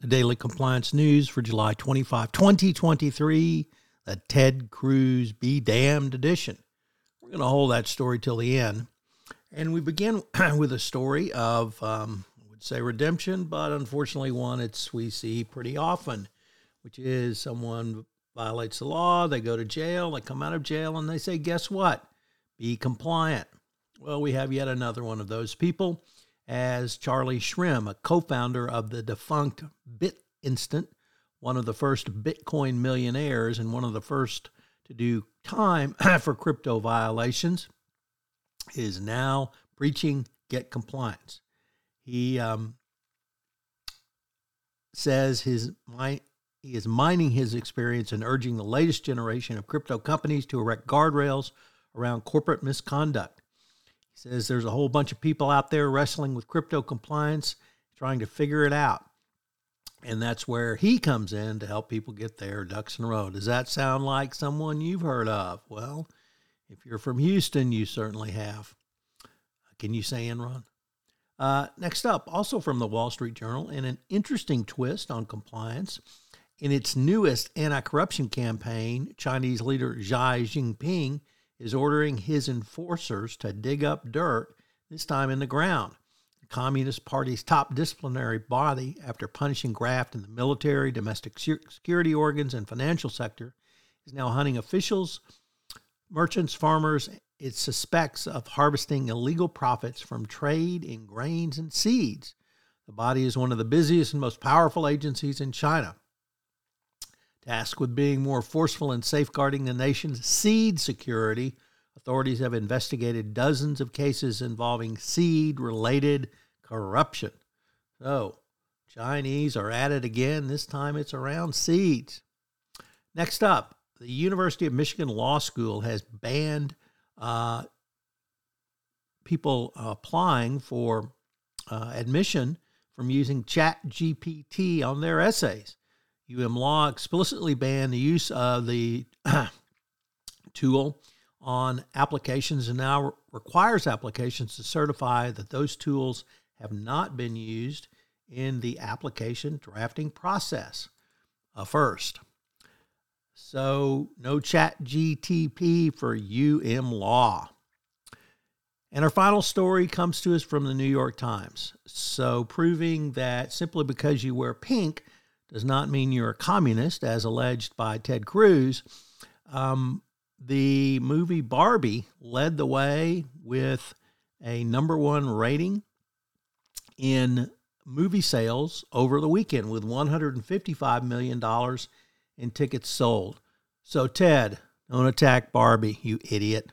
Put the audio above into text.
The Daily Compliance News for July 25, 2023, the Ted Cruz Be Damned edition. We're going to hold that story till the end. And we begin with a story of, um, I would say, redemption, but unfortunately one it's we see pretty often, which is someone violates the law, they go to jail, they come out of jail, and they say, guess what? Be compliant. Well, we have yet another one of those people as Charlie Shrem, a co founder of the defunct BitInstant, one of the first Bitcoin millionaires and one of the first to do time for crypto violations, is now preaching get compliance. He um, says his he is mining his experience and urging the latest generation of crypto companies to erect guardrails around corporate misconduct. He says there's a whole bunch of people out there wrestling with crypto compliance, trying to figure it out. And that's where he comes in to help people get their ducks in a row. Does that sound like someone you've heard of? Well, if you're from Houston, you certainly have. Can you say Enron? Uh, next up, also from the Wall Street Journal, in an interesting twist on compliance, in its newest anti corruption campaign, Chinese leader Xi Jinping is ordering his enforcers to dig up dirt, this time in the ground. The Communist Party's top disciplinary body, after punishing graft in the military, domestic security organs, and financial sector, is now hunting officials, merchants, farmers, it suspects of harvesting illegal profits from trade in grains and seeds. The body is one of the busiest and most powerful agencies in China tasked with being more forceful in safeguarding the nation's seed security. Authorities have investigated dozens of cases involving seed related corruption. So, Chinese are at it again. This time it's around seeds. Next up, the University of Michigan Law School has banned uh, people applying for uh, admission from using Chat GPT on their essays. UM Law explicitly banned the use of the tool on applications and now requires applications to certify that those tools have not been used in the application drafting process uh, first. So, no chat GTP for UM Law. And our final story comes to us from the New York Times. So, proving that simply because you wear pink does not mean you're a communist, as alleged by Ted Cruz. Um, the movie Barbie led the way with a number one rating in movie sales over the weekend with $155 million in tickets sold. So, Ted, don't attack Barbie, you idiot.